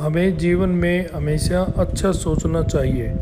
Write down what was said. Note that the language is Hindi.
हमें जीवन में हमेशा अच्छा सोचना चाहिए।